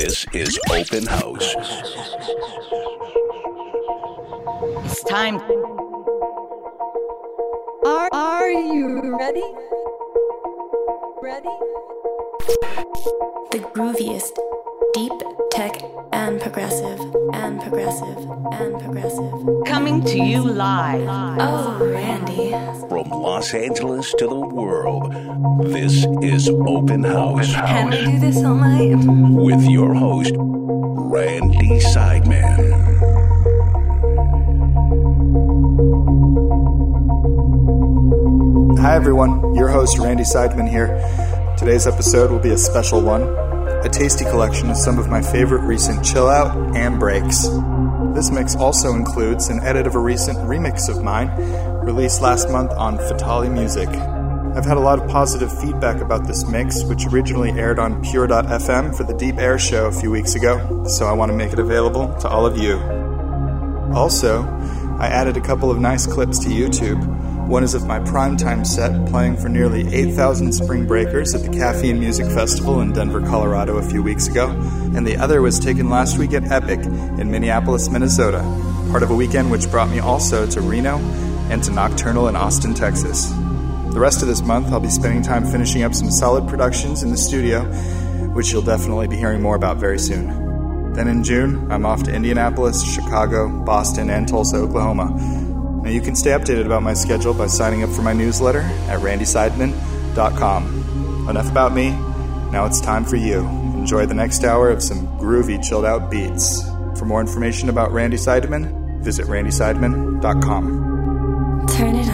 This is Open House. It's time. Are, are you ready? Ready? The grooviest, deep tech and progressive, and progressive, and progressive. Coming to you live. Oh, Randy. From Los Angeles to the world, this is Open House Can we do this all night? with your host, Randy Seidman. Hi, everyone. Your host, Randy Seidman here. Today's episode will be a special one a tasty collection of some of my favorite recent chill out and breaks. This mix also includes an edit of a recent remix of mine released last month on Fatali Music. I've had a lot of positive feedback about this mix, which originally aired on Pure.fm for the Deep Air Show a few weeks ago, so I want to make it available to all of you. Also, I added a couple of nice clips to YouTube. One is of my primetime set playing for nearly 8,000 spring breakers at the Caffeine Music Festival in Denver, Colorado a few weeks ago, and the other was taken last week at Epic in Minneapolis, Minnesota, part of a weekend which brought me also to Reno and to Nocturnal in Austin, Texas. The rest of this month, I'll be spending time finishing up some solid productions in the studio, which you'll definitely be hearing more about very soon. Then in June, I'm off to Indianapolis, Chicago, Boston, and Tulsa, Oklahoma. Now you can stay updated about my schedule by signing up for my newsletter at randyseidman.com. Enough about me. Now it's time for you. Enjoy the next hour of some groovy, chilled out beats. For more information about Randy Seidman, visit randyseidman.com. Turn it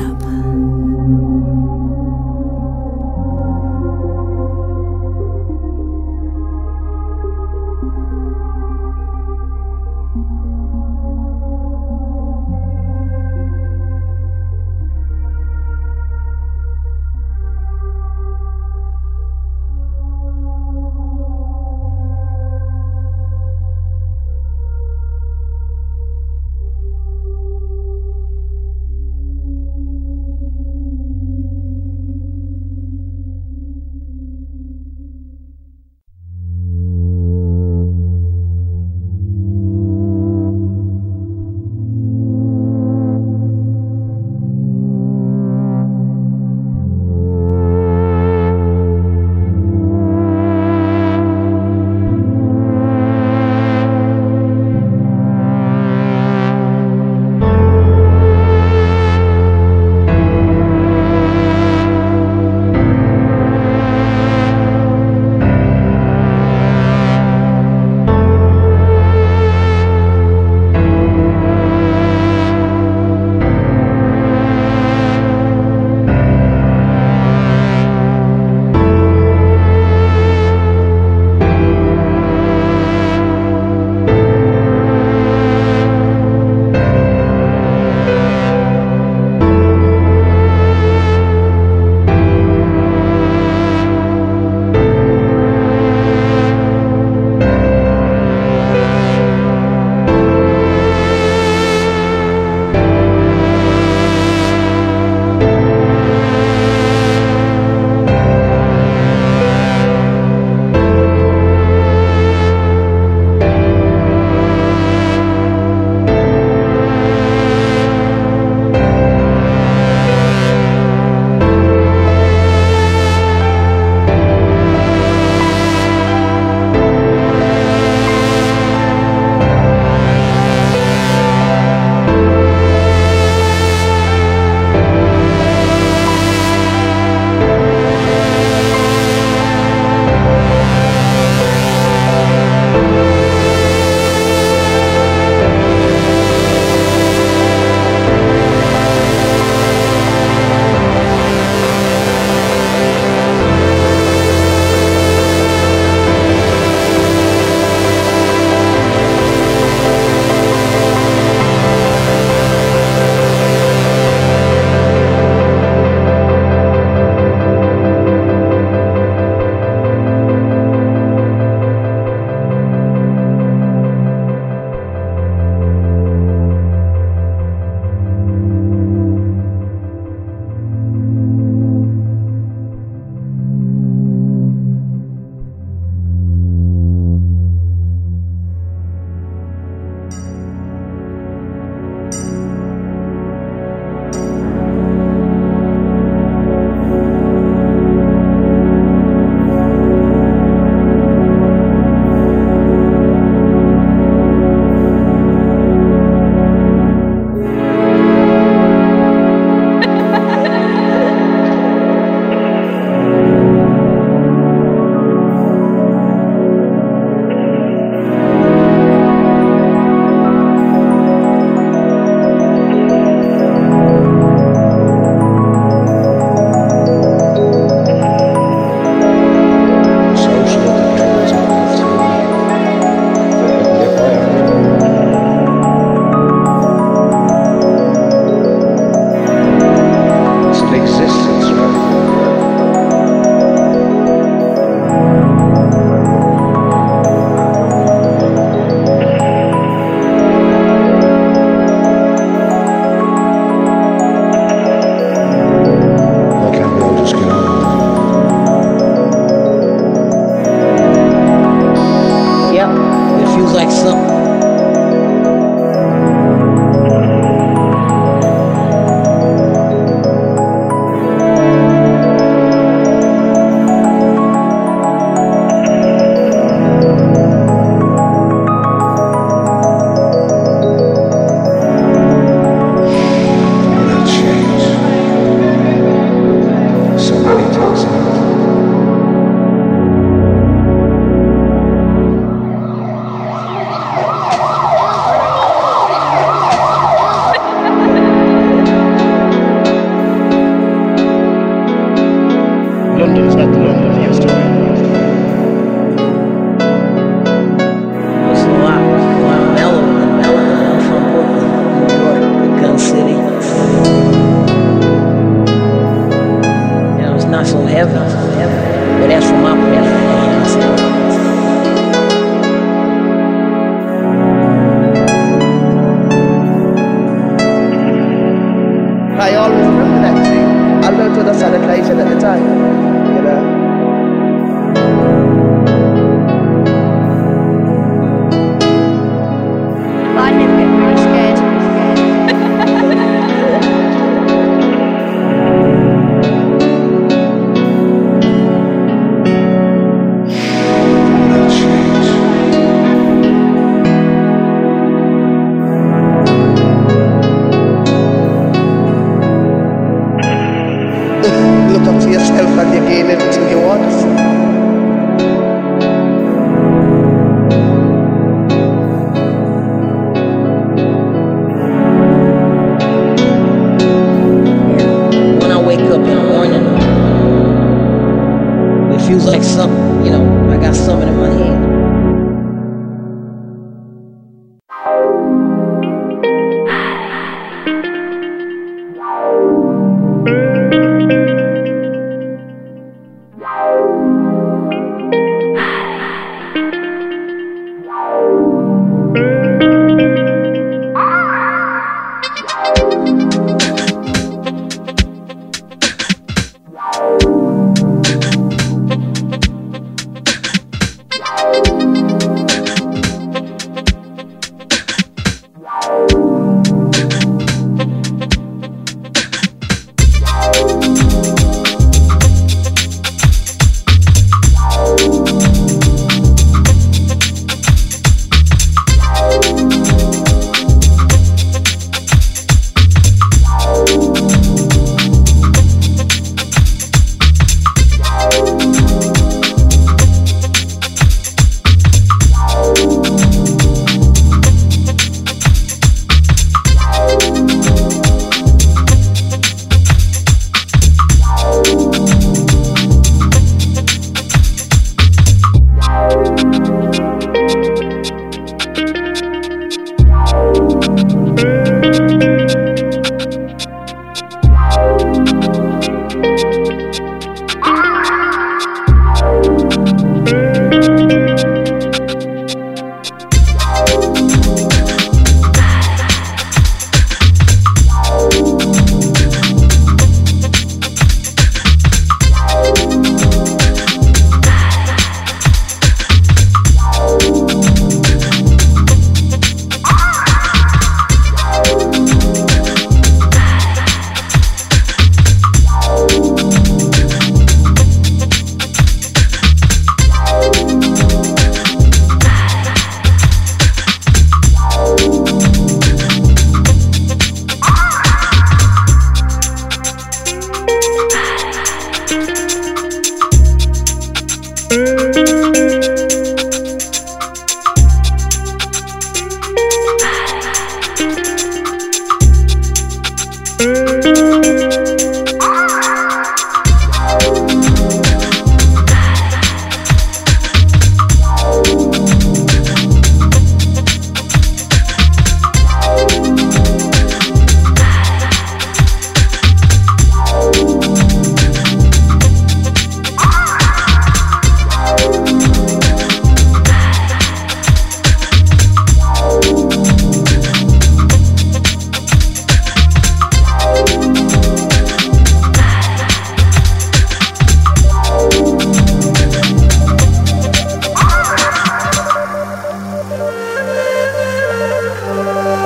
Música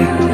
What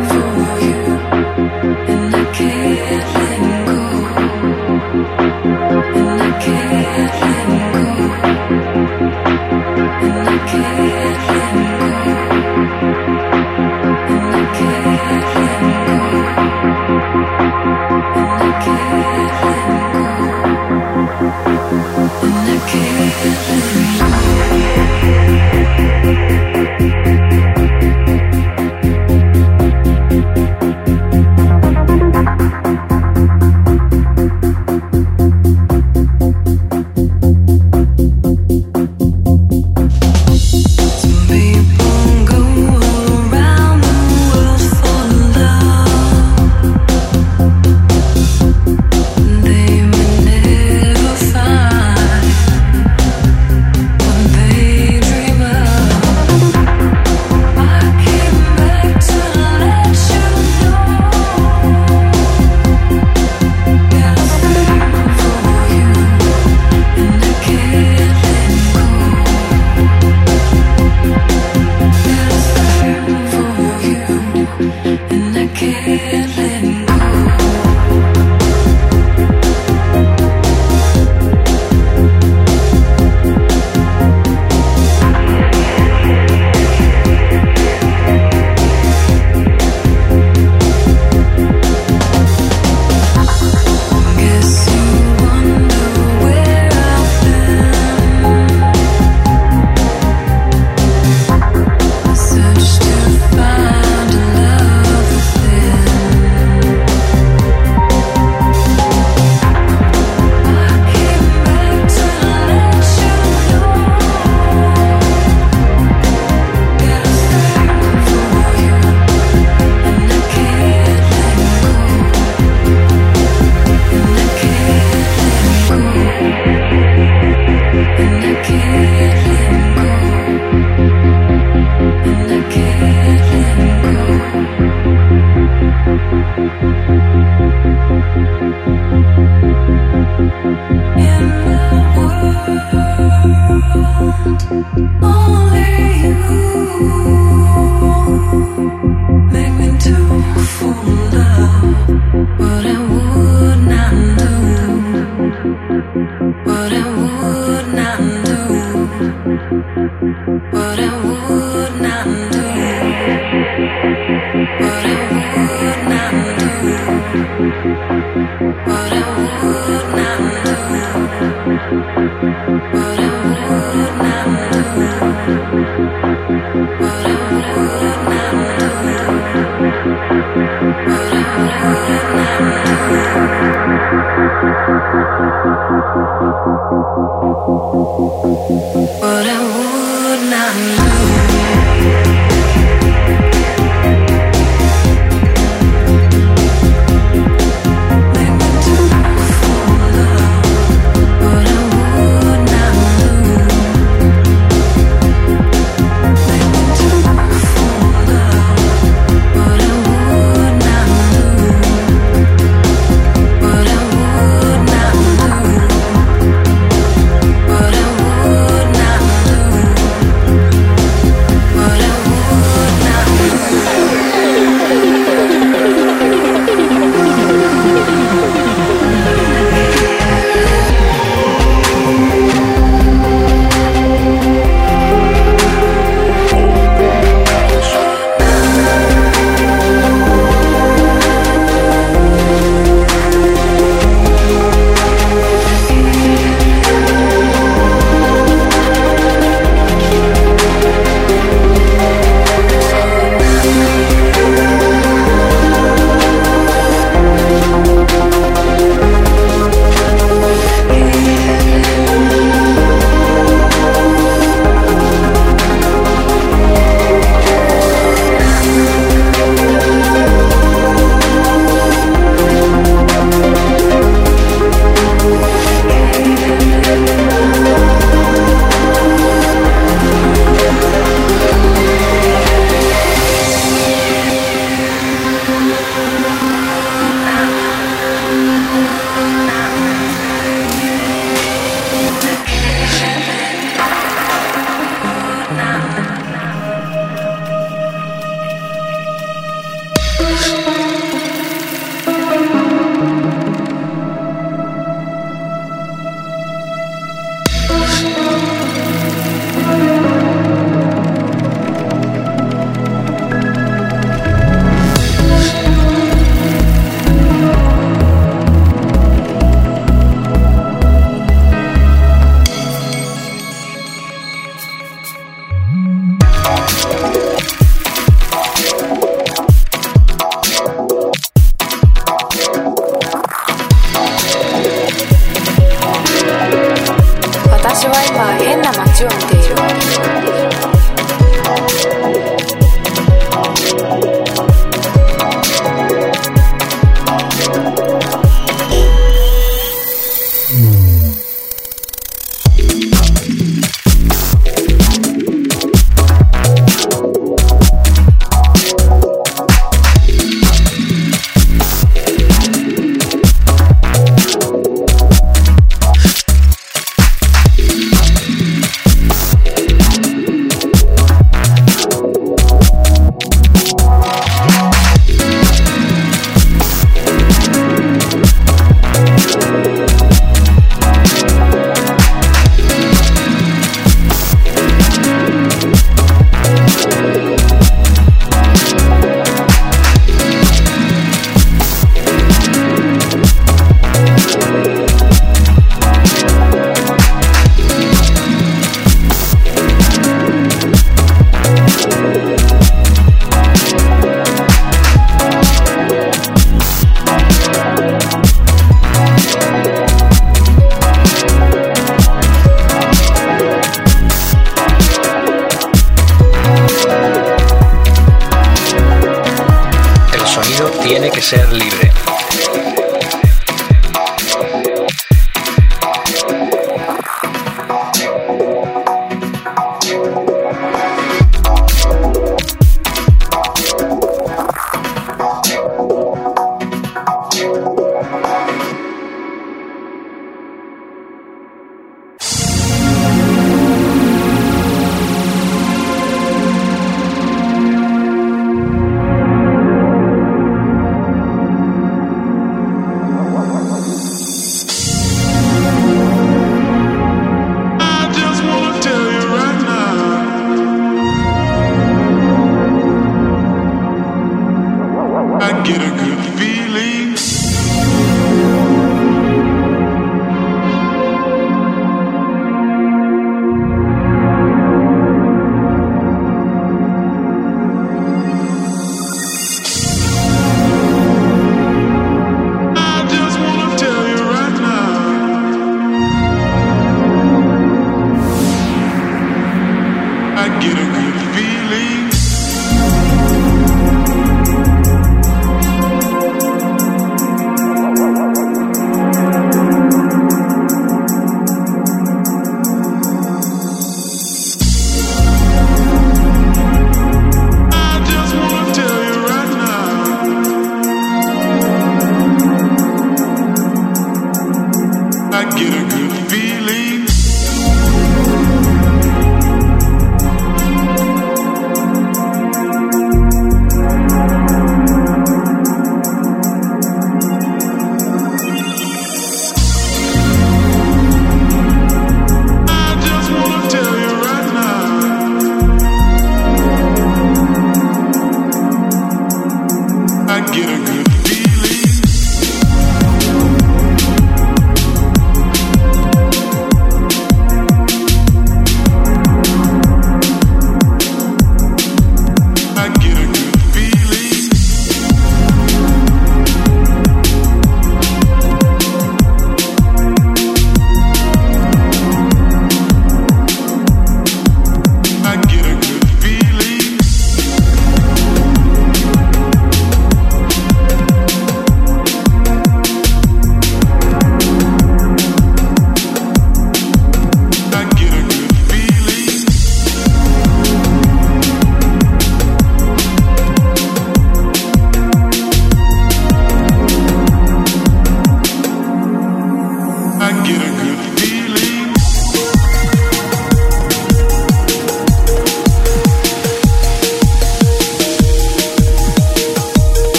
tiene que ser libre.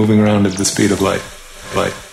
Moving around at the speed of light. Light.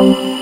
Bye.